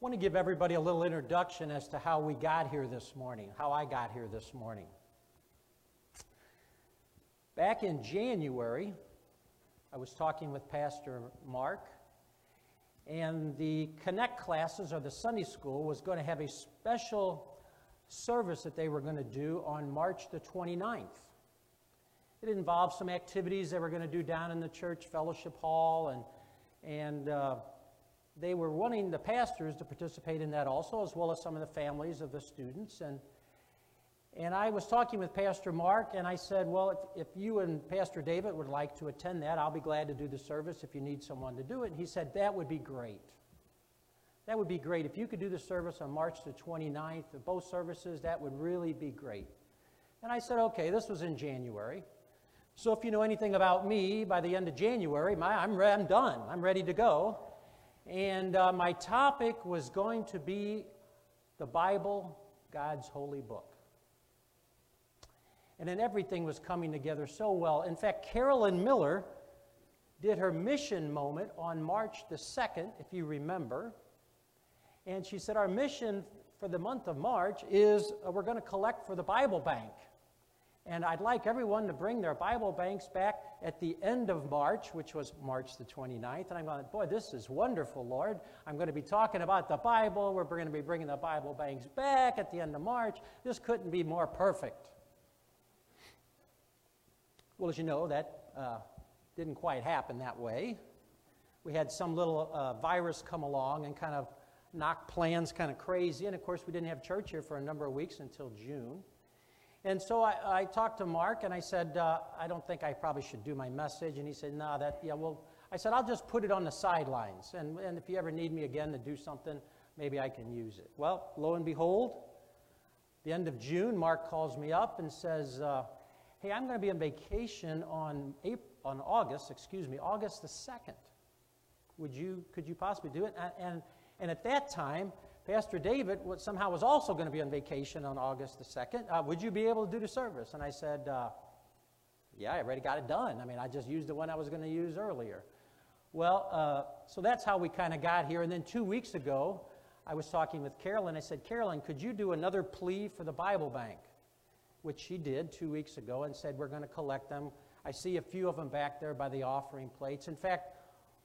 want to give everybody a little introduction as to how we got here this morning, how I got here this morning. Back in January, I was talking with Pastor Mark, and the Connect classes or the Sunday school was going to have a special service that they were going to do on March the 29th. It involved some activities they were going to do down in the church fellowship hall, and, and uh, they were wanting the pastors to participate in that also, as well as some of the families of the students. And, and I was talking with Pastor Mark, and I said, Well, if, if you and Pastor David would like to attend that, I'll be glad to do the service if you need someone to do it. And he said, That would be great. That would be great. If you could do the service on March the 29th of both services, that would really be great. And I said, Okay, this was in January. So if you know anything about me, by the end of January, my, I'm, I'm done. I'm ready to go. And uh, my topic was going to be the Bible, God's holy book. And then everything was coming together so well. In fact, Carolyn Miller did her mission moment on March the 2nd, if you remember. And she said, Our mission for the month of March is uh, we're going to collect for the Bible Bank. And I'd like everyone to bring their Bible banks back at the end of March, which was March the 29th. And I'm going, boy, this is wonderful, Lord. I'm going to be talking about the Bible. We're going to be bringing the Bible banks back at the end of March. This couldn't be more perfect. Well, as you know, that uh, didn't quite happen that way. We had some little uh, virus come along and kind of knock plans kind of crazy. And of course, we didn't have church here for a number of weeks until June. And so I, I, talked to Mark and I said, uh, I don't think I probably should do my message. And he said, No, that, yeah, well, I said, I'll just put it on the sidelines. And, and if you ever need me again to do something, maybe I can use it. Well, lo and behold, the end of June, Mark calls me up and says, uh, Hey, I'm going to be on vacation on, April, on August, excuse me, August the 2nd. Would you, could you possibly do it? And, and, and at that time, Pastor David somehow was also going to be on vacation on August the 2nd. Uh, would you be able to do the service? And I said, uh, Yeah, I already got it done. I mean, I just used the one I was going to use earlier. Well, uh, so that's how we kind of got here. And then two weeks ago, I was talking with Carolyn. I said, Carolyn, could you do another plea for the Bible Bank? Which she did two weeks ago and said, We're going to collect them. I see a few of them back there by the offering plates. In fact,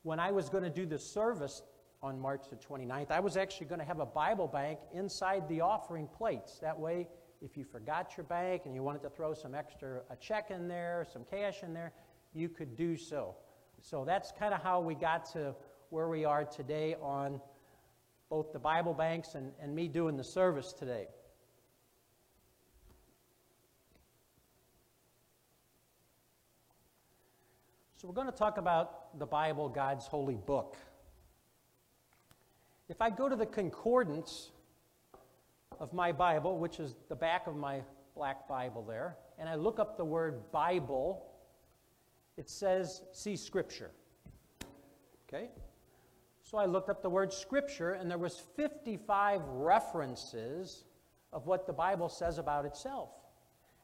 when I was going to do the service on March the 29th. I was actually going to have a Bible bank inside the offering plates. That way, if you forgot your bank and you wanted to throw some extra a check in there, some cash in there, you could do so. So that's kind of how we got to where we are today on both the Bible banks and, and me doing the service today. So we're going to talk about the Bible, God's holy book. If I go to the concordance of my Bible, which is the back of my black Bible there, and I look up the word Bible, it says, see Scripture. Okay? So I looked up the word Scripture, and there was 55 references of what the Bible says about itself.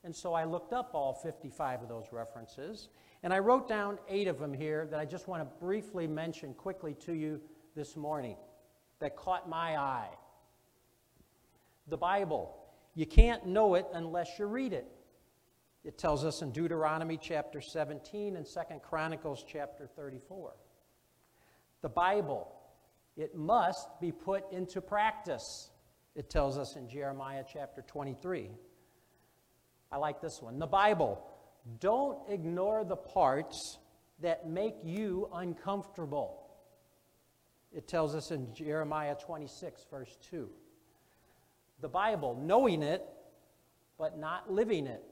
And so I looked up all 55 of those references, and I wrote down eight of them here that I just want to briefly mention quickly to you this morning that caught my eye. The Bible. You can't know it unless you read it. It tells us in Deuteronomy chapter 17 and 2 Chronicles chapter 34. The Bible, it must be put into practice. It tells us in Jeremiah chapter 23. I like this one. The Bible, don't ignore the parts that make you uncomfortable. It tells us in Jeremiah 26, verse 2. The Bible, knowing it, but not living it.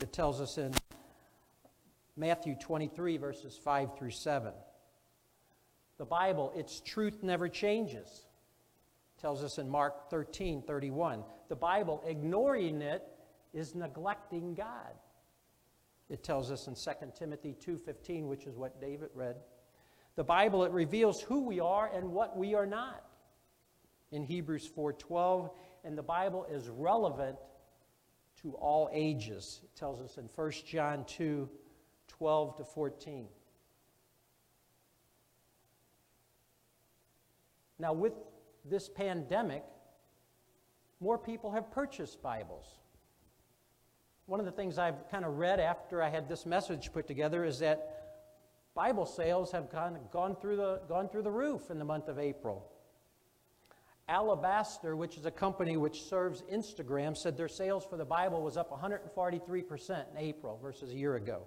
It tells us in Matthew 23, verses 5 through 7. The Bible, its truth never changes. It tells us in Mark 13, 31. The Bible, ignoring it, is neglecting God. It tells us in 2 Timothy 2:15, which is what David read. The Bible it reveals who we are and what we are not. In Hebrews 4:12, and the Bible is relevant to all ages. It tells us in 1 John 2, 12 to 14. Now, with this pandemic, more people have purchased Bibles. One of the things I've kind of read after I had this message put together is that Bible sales have gone, gone, through, the, gone through the roof in the month of April. Alabaster, which is a company which serves Instagram, said their sales for the Bible was up 143% in April versus a year ago.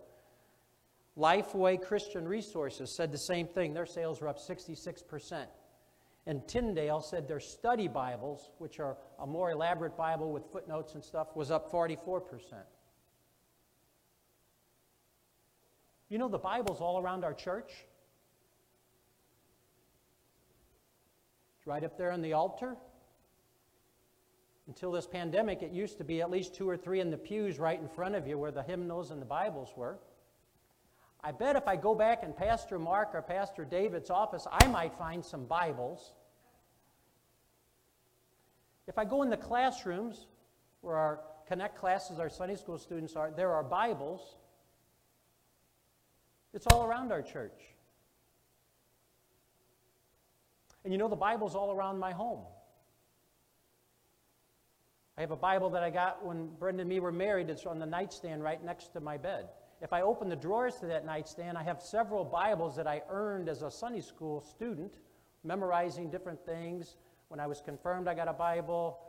Lifeway Christian Resources said the same thing. Their sales were up 66%. And Tyndale said their study Bibles, which are a more elaborate Bible with footnotes and stuff, was up 44%. You know, the Bible's all around our church. It's right up there on the altar. Until this pandemic, it used to be at least two or three in the pews right in front of you where the hymnals and the Bibles were. I bet if I go back in Pastor Mark or Pastor David's office, I might find some Bibles. If I go in the classrooms where our Connect classes, our Sunday school students are, there are Bibles. It's all around our church. And you know, the Bible's all around my home. I have a Bible that I got when Brenda and me were married. It's on the nightstand right next to my bed. If I open the drawers to that nightstand, I have several Bibles that I earned as a Sunday school student, memorizing different things. When I was confirmed, I got a Bible.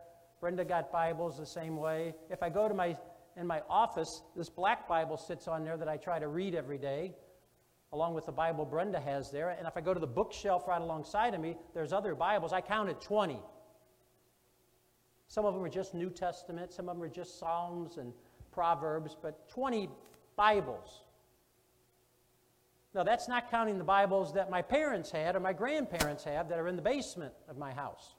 Brenda got Bibles the same way. If I go to my in my office, this black Bible sits on there that I try to read every day, along with the Bible Brenda has there. And if I go to the bookshelf right alongside of me, there's other Bibles. I counted 20. Some of them are just New Testament, some of them are just Psalms and Proverbs, but 20 Bibles. Now, that's not counting the Bibles that my parents had or my grandparents have that are in the basement of my house.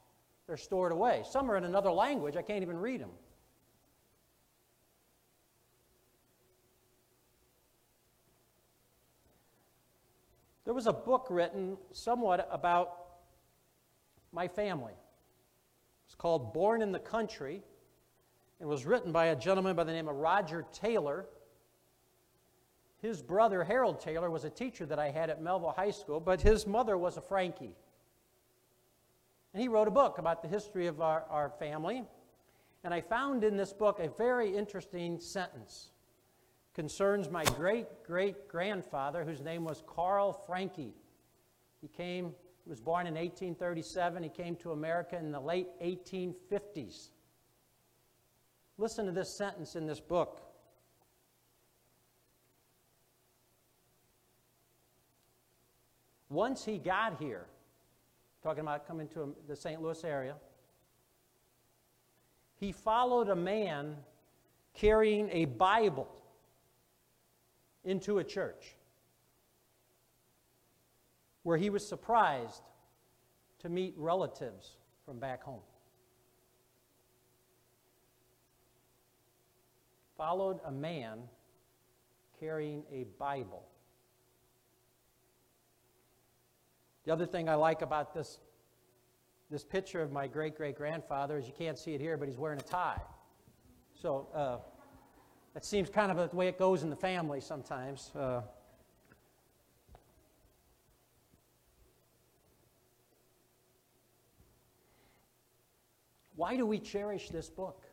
They're stored away. Some are in another language, I can't even read them. There was a book written somewhat about my family. It's called Born in the Country. and was written by a gentleman by the name of Roger Taylor. His brother, Harold Taylor, was a teacher that I had at Melville High School, but his mother was a Frankie. And he wrote a book about the history of our, our family. And I found in this book a very interesting sentence. Concerns my great great grandfather, whose name was Carl Frankie. He came, he was born in 1837. He came to America in the late 1850s. Listen to this sentence in this book. Once he got here, talking about coming to the St. Louis area, he followed a man carrying a Bible into a church where he was surprised to meet relatives from back home. Followed a man carrying a Bible The other thing I like about this, this picture of my great great grandfather is you can't see it here, but he's wearing a tie. So uh, that seems kind of the way it goes in the family sometimes. Uh, why do we cherish this book?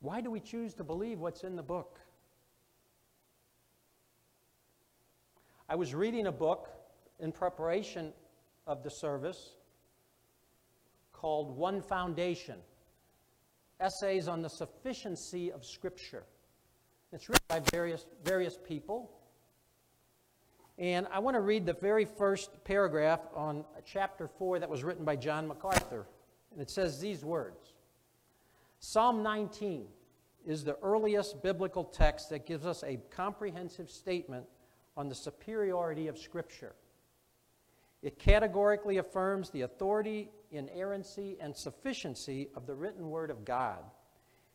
Why do we choose to believe what's in the book? I was reading a book in preparation of the service called One Foundation Essays on the Sufficiency of Scripture. It's written by various, various people. And I want to read the very first paragraph on chapter 4 that was written by John MacArthur. And it says these words Psalm 19 is the earliest biblical text that gives us a comprehensive statement on the superiority of Scripture. It categorically affirms the authority, inerrancy, and sufficiency of the written Word of God.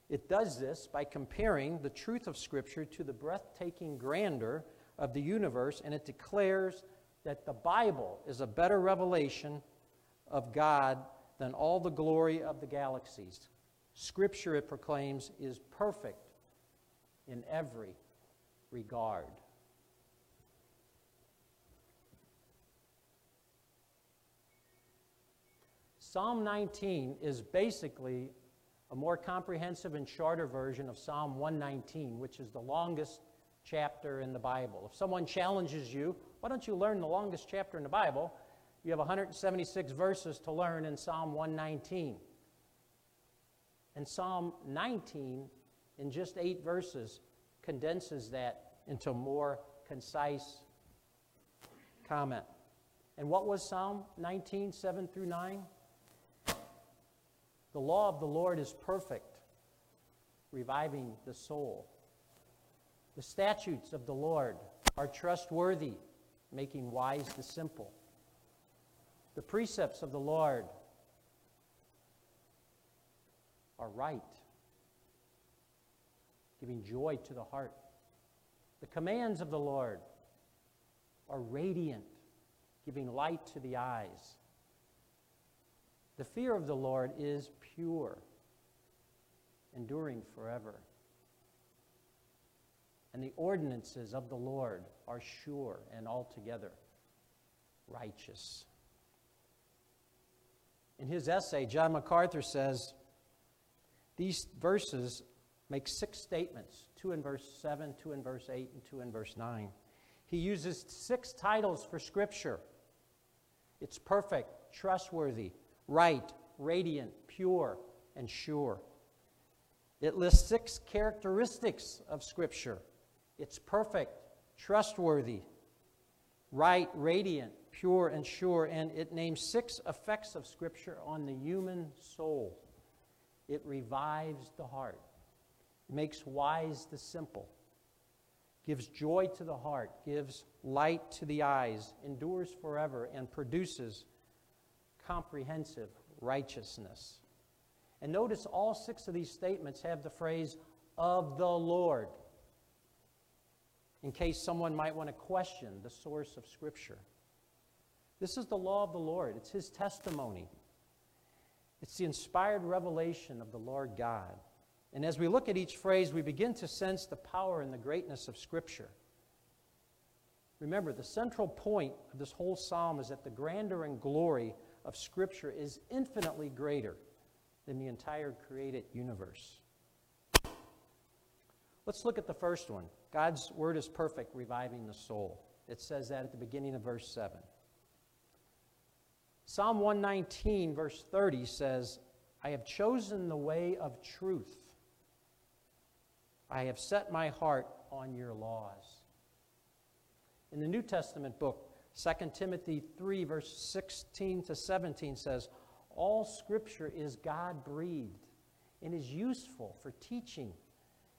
It does this by comparing the truth of Scripture to the breathtaking grandeur of the universe, and it declares that the Bible is a better revelation of God than all the glory of the galaxies. Scripture, it proclaims, is perfect in every regard. Psalm 19 is basically a more comprehensive and shorter version of Psalm 119, which is the longest chapter in the Bible. If someone challenges you, why don't you learn the longest chapter in the Bible? You have 176 verses to learn in Psalm 119. And Psalm 19, in just eight verses, condenses that into more concise comment. And what was Psalm 19, 7 through 9? The law of the Lord is perfect, reviving the soul. The statutes of the Lord are trustworthy, making wise the simple. The precepts of the Lord are right, giving joy to the heart. The commands of the Lord are radiant, giving light to the eyes. The fear of the Lord is pure, enduring forever. And the ordinances of the Lord are sure and altogether righteous. In his essay, John MacArthur says these verses make six statements two in verse 7, two in verse 8, and two in verse 9. He uses six titles for Scripture it's perfect, trustworthy, right, radiant, pure, and sure. It lists six characteristics of Scripture it's perfect, trustworthy, right, radiant, pure, and sure. And it names six effects of Scripture on the human soul. It revives the heart, makes wise the simple, gives joy to the heart, gives light to the eyes, endures forever, and produces comprehensive righteousness. And notice all six of these statements have the phrase of the Lord, in case someone might want to question the source of Scripture. This is the law of the Lord, it's His testimony. It's the inspired revelation of the Lord God. And as we look at each phrase, we begin to sense the power and the greatness of Scripture. Remember, the central point of this whole psalm is that the grandeur and glory of Scripture is infinitely greater than the entire created universe. Let's look at the first one God's word is perfect, reviving the soul. It says that at the beginning of verse 7. Psalm 119, verse 30 says, I have chosen the way of truth. I have set my heart on your laws. In the New Testament book, 2 Timothy 3, verse 16 to 17 says, All scripture is God breathed and is useful for teaching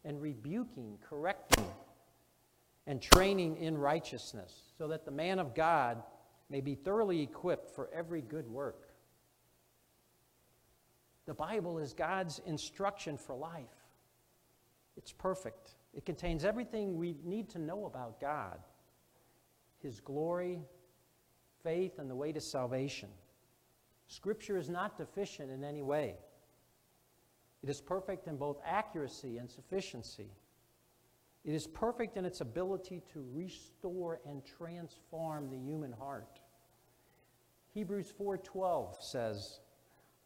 and rebuking, correcting, and training in righteousness, so that the man of God may be thoroughly equipped for every good work. The Bible is God's instruction for life. It's perfect. It contains everything we need to know about God His glory, faith, and the way to salvation. Scripture is not deficient in any way. It is perfect in both accuracy and sufficiency. It is perfect in its ability to restore and transform the human heart. Hebrews 4:12 says,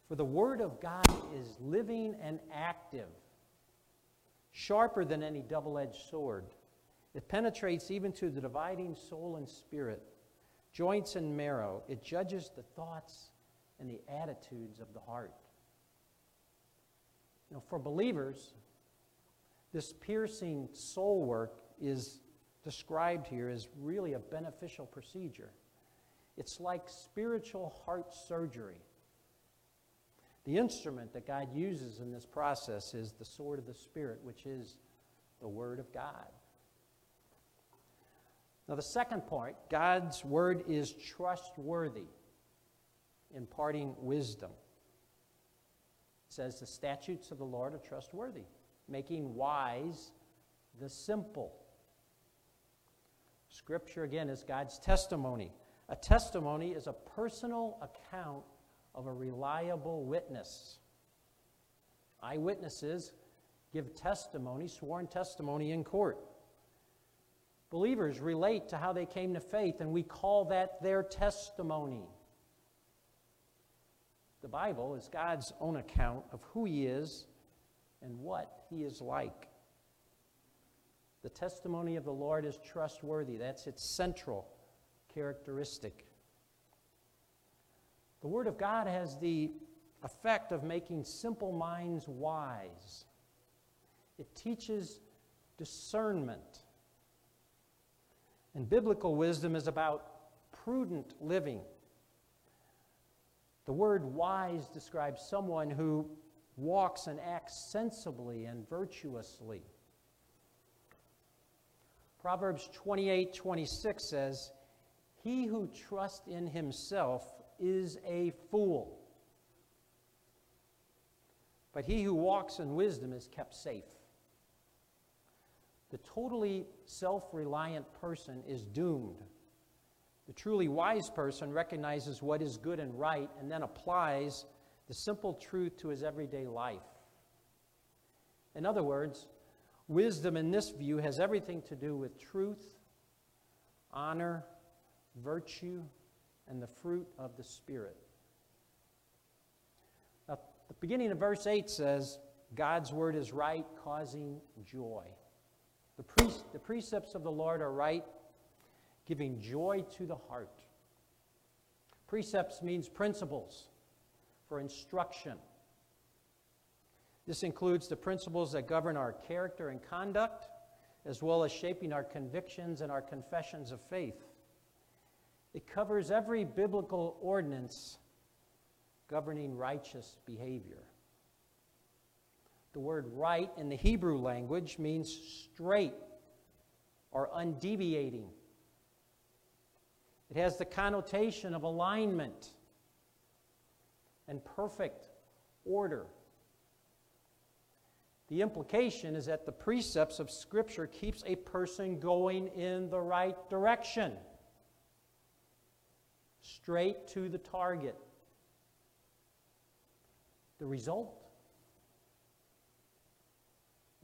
"For the word of God is living and active, sharper than any double-edged sword. It penetrates even to the dividing soul and spirit, joints and marrow. It judges the thoughts and the attitudes of the heart." Know, for believers, this piercing soul work is described here as really a beneficial procedure. It's like spiritual heart surgery. The instrument that God uses in this process is the sword of the Spirit, which is the Word of God. Now, the second point God's Word is trustworthy, imparting wisdom. It says, The statutes of the Lord are trustworthy making wise the simple. Scripture, again, is God's testimony. A testimony is a personal account of a reliable witness. Eyewitnesses give testimony, sworn testimony in court. Believers relate to how they came to faith, and we call that their testimony. the Bible is God's own account of who He is and what He is like. The testimony of the Lord is trustworthy. That's its central characteristic. The Word of God has the effect of making simple minds wise. It teaches discernment. And biblical wisdom is about prudent living. The word wise describes someone who walks and acts sensibly and virtuously. Proverbs 28 26 says, He who trusts in himself is a fool, but he who walks in wisdom is kept safe. The totally self reliant person is doomed. The truly wise person recognizes what is good and right and then applies the simple truth to his everyday life. In other words, wisdom in this view has everything to do with truth, honor, virtue, and the fruit of the Spirit. Now, the beginning of verse 8 says, God's word is right, causing joy. The, pre- the precepts of the Lord are right, giving joy to the heart. Precepts means principles for instruction. This includes the principles that govern our character and conduct, as well as shaping our convictions and our confessions of faith. It covers every biblical ordinance governing righteous behavior. The word right in the Hebrew language means straight or undeviating. It has the connotation of alignment and perfect order. The implication is that the precepts of Scripture keeps a person going in the right direction, straight to the target. The result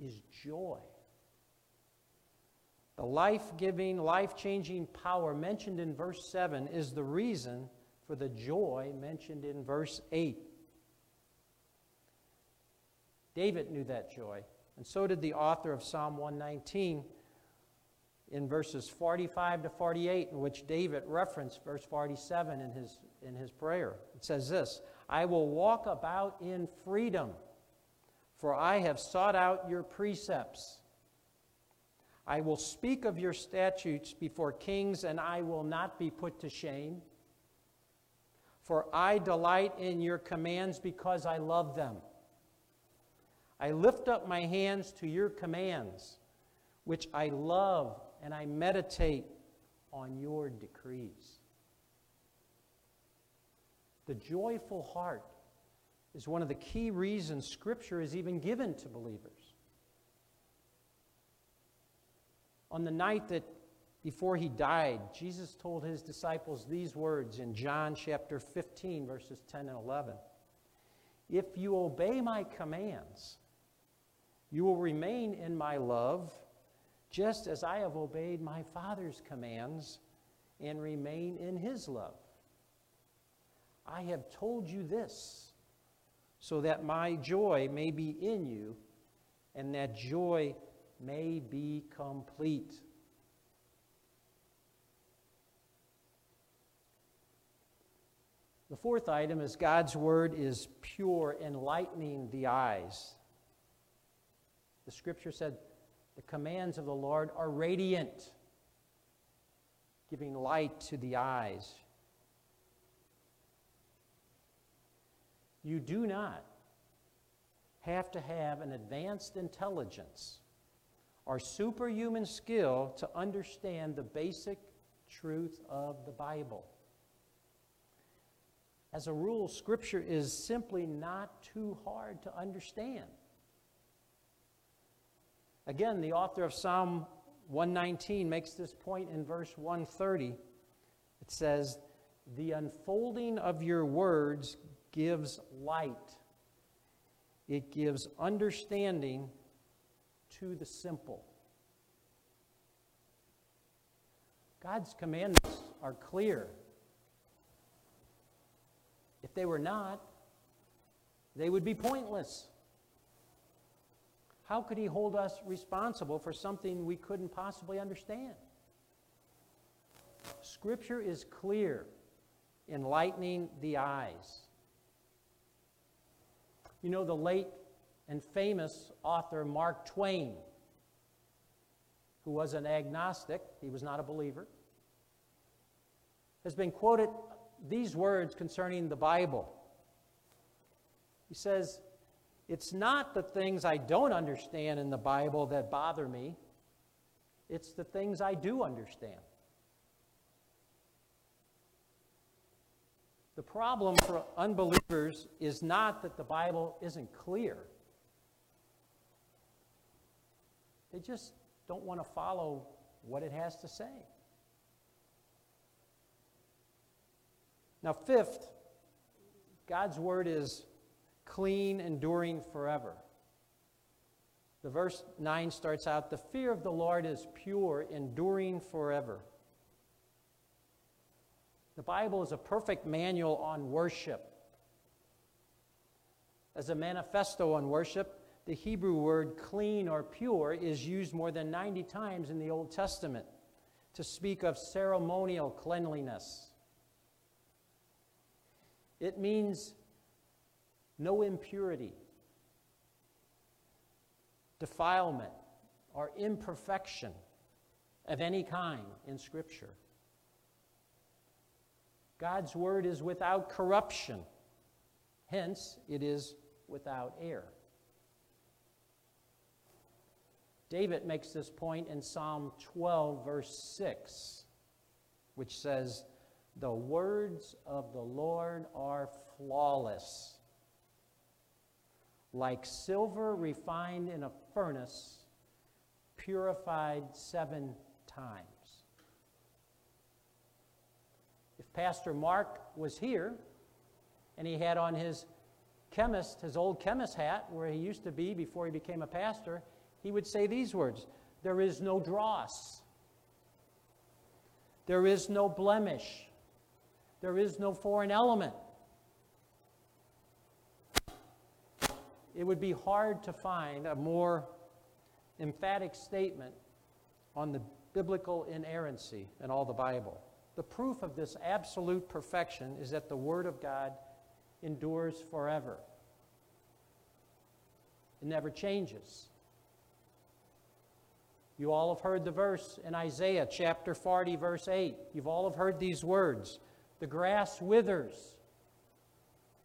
is joy. The life giving, life changing power mentioned in verse 7 is the reason for the joy mentioned in verse 8. David knew that joy, and so did the author of Psalm 119 in verses 45 to 48, in which David referenced verse 47 in his, in his prayer. It says this I will walk about in freedom, for I have sought out your precepts. I will speak of your statutes before kings, and I will not be put to shame. For I delight in your commands because I love them. I lift up my hands to your commands, which I love, and I meditate on your decrees. The joyful heart is one of the key reasons Scripture is even given to believers. On the night that before he died, Jesus told his disciples these words in John chapter 15, verses 10 and 11. If you obey my commands, you will remain in my love, just as I have obeyed my Father's commands and remain in his love. I have told you this so that my joy may be in you and that joy may be complete. The fourth item is God's word is pure, enlightening the eyes. The scripture said the commands of the Lord are radiant, giving light to the eyes. You do not have to have an advanced intelligence or superhuman skill to understand the basic truth of the Bible. As a rule, Scripture is simply not too hard to understand. Again, the author of Psalm 119 makes this point in verse 130. It says, The unfolding of your words gives light, it gives understanding to the simple. God's commandments are clear. If they were not, they would be pointless. How could he hold us responsible for something we couldn't possibly understand? Scripture is clear, enlightening the eyes. You know, the late and famous author Mark Twain, who was an agnostic, he was not a believer, has been quoted these words concerning the Bible. He says, It's not the things I don't understand in the Bible that bother me, it's the things I do understand. The problem for unbelievers is not that the Bible isn't clear. They just don't want to follow what it has to say. Now, fifth, God's word is clean, enduring forever. The verse 9 starts out The fear of the Lord is pure, enduring forever. The Bible is a perfect manual on worship. As a manifesto on worship, the Hebrew word clean or pure is used more than 90 times in the Old Testament to speak of ceremonial cleanliness. It means no impurity, defilement, or imperfection of any kind in Scripture. God's Word is without corruption, hence, it is without error. David makes this point in Psalm 12, verse 6, which says, the words of the Lord are flawless, like silver refined in a furnace, purified seven times. If Pastor Mark was here and he had on his chemist, his old chemist hat, where he used to be before he became a pastor, he would say these words There is no dross, there is no blemish there is no foreign element. It would be hard to find a more emphatic statement on the biblical inerrancy in all the Bible. The proof of this absolute perfection is that the Word of God endures forever. It never changes. You all have heard the verse in Isaiah chapter 40, verse 8. You've all have heard these words the grass withers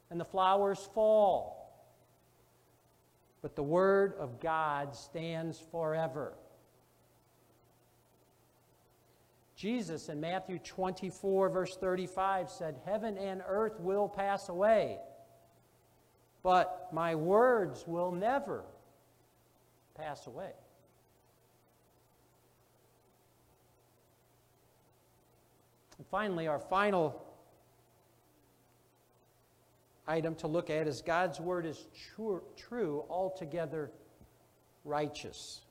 and the flowers fall. But the Word of God stands forever. Jesus in Matthew 24, verse 35 said, Heaven and earth will pass away, but my words will never pass away. And finally, our final item to look at is God's word is true, true altogether righteous.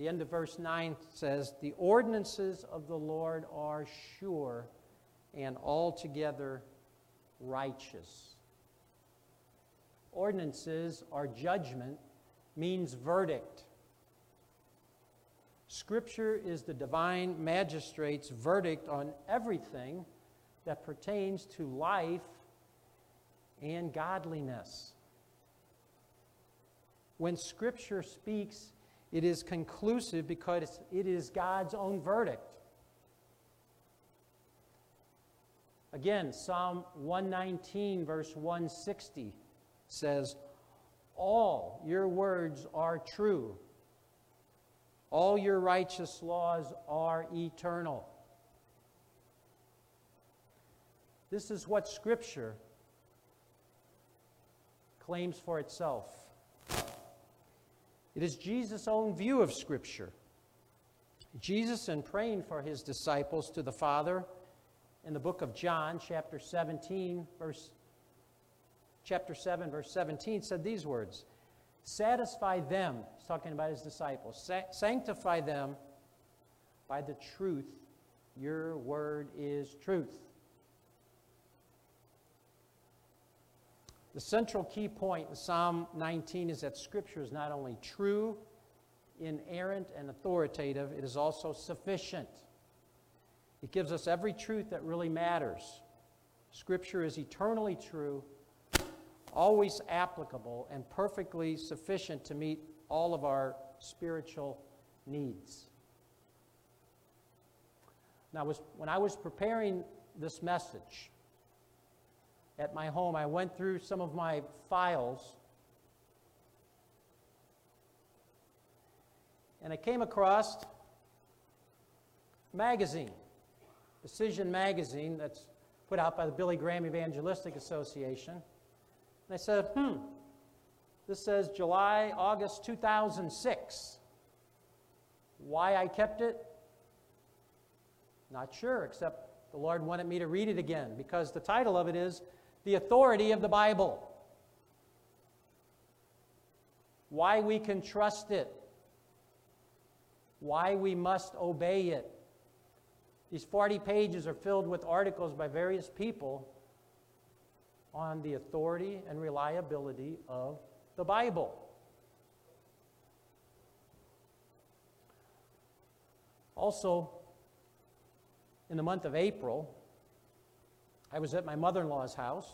The end of verse 9 says, The ordinances of the Lord are sure and altogether righteous. Ordinances are judgment, means verdict. Scripture is the divine magistrate's verdict on everything that pertains to life and godliness. When Scripture speaks, it is conclusive because it is God's own verdict. Again, Psalm 119, verse 160 says, All your words are true all your righteous laws are eternal. This is what Scripture claims for itself. It is Jesus' own view of Scripture. Jesus, in praying for his disciples to the Father in the book of John, chapter 17, verse chapter 7, verse 17, said these words Satisfy them, he's talking about his disciples, Sa- sanctify them by the truth. Your word is truth. The central key point in Psalm 19 is that Scripture is not only true, inerrant, and authoritative, it is also sufficient. It gives us every truth that really matters. Scripture is eternally true, always applicable, and perfectly sufficient to meet all of our spiritual needs. Now, when I was preparing this message at my home, I went through some of my files and I came across a magazine, Decision Magazine, that's put out by the Billy Graham Evangelistic Association. And I said, hmm, this says July, August 2006. Why I kept it? Not sure, except the Lord wanted me to read it again because the title of it is The Authority of the Bible. Why we can trust it. Why we must obey it. These 40 pages are filled with articles by various people on the authority and reliability of the Bible. Also, in the month of April, I was at my mother in law's house,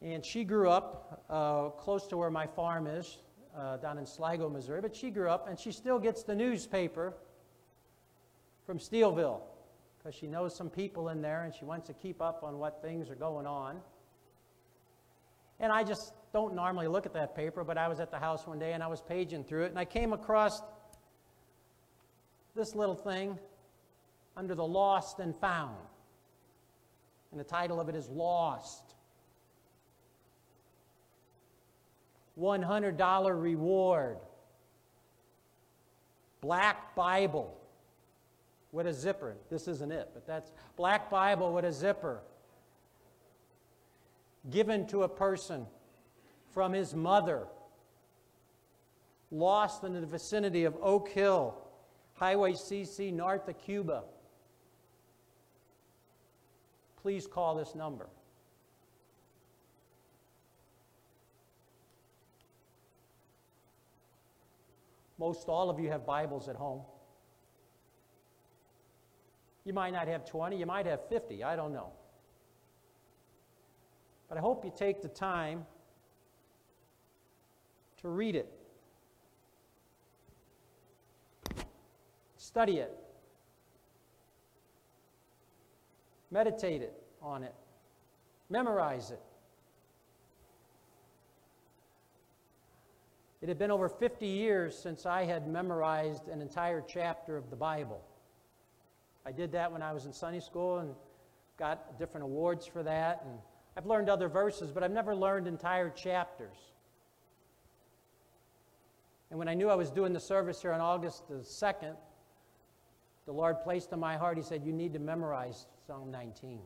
and she grew up uh, close to where my farm is, uh, down in Sligo, Missouri. But she grew up, and she still gets the newspaper from Steelville because she knows some people in there and she wants to keep up on what things are going on. And I just don't normally look at that paper, but I was at the house one day and I was paging through it and I came across this little thing under the lost and found. And the title of it is Lost. $100 reward. Black Bible with a zipper. This isn't it, but that's Black Bible with a zipper. Given to a person from his mother. Lost in the vicinity of Oak Hill, Highway CC north of Cuba. Please call this number. Most all of you have Bibles at home. You might not have 20, you might have 50, I don't know. But I hope you take the time to read it, study it, meditate it on it, memorize it. It had been over 50 years since I had memorized an entire chapter of the Bible. I did that when I was in Sunday school and got different awards for that. And I've learned other verses, but I've never learned entire chapters. And when I knew I was doing the service here on August the 2nd, the Lord placed in my heart, He said, You need to memorize Psalm 19.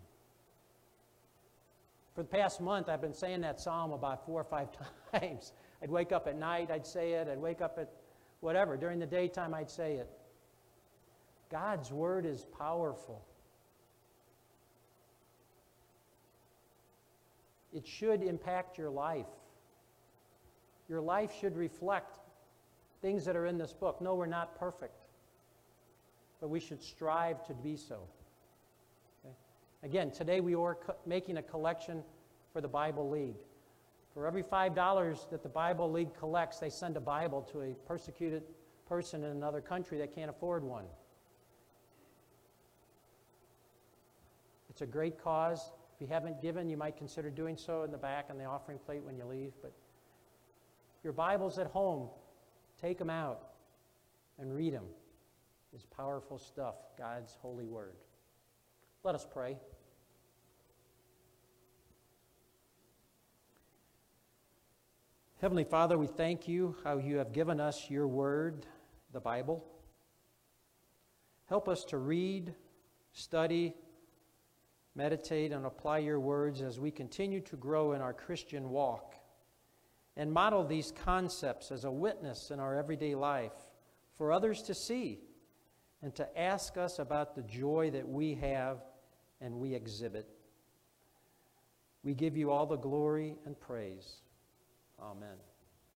For the past month, I've been saying that psalm about four or five times. I'd wake up at night, I'd say it. I'd wake up at whatever. During the daytime, I'd say it. God's word is powerful. It should impact your life. Your life should reflect things that are in this book. No, we're not perfect, but we should strive to be so. Okay? Again, today we are co- making a collection for the Bible League. For every $5 that the Bible League collects, they send a Bible to a persecuted person in another country that can't afford one. It's a great cause. If you haven't given, you might consider doing so in the back on the offering plate when you leave. But your Bible's at home. Take them out and read them. It's powerful stuff, God's holy word. Let us pray. Heavenly Father, we thank you how you have given us your word, the Bible. Help us to read, study, meditate, and apply your words as we continue to grow in our Christian walk and model these concepts as a witness in our everyday life for others to see and to ask us about the joy that we have and we exhibit. We give you all the glory and praise. Amen.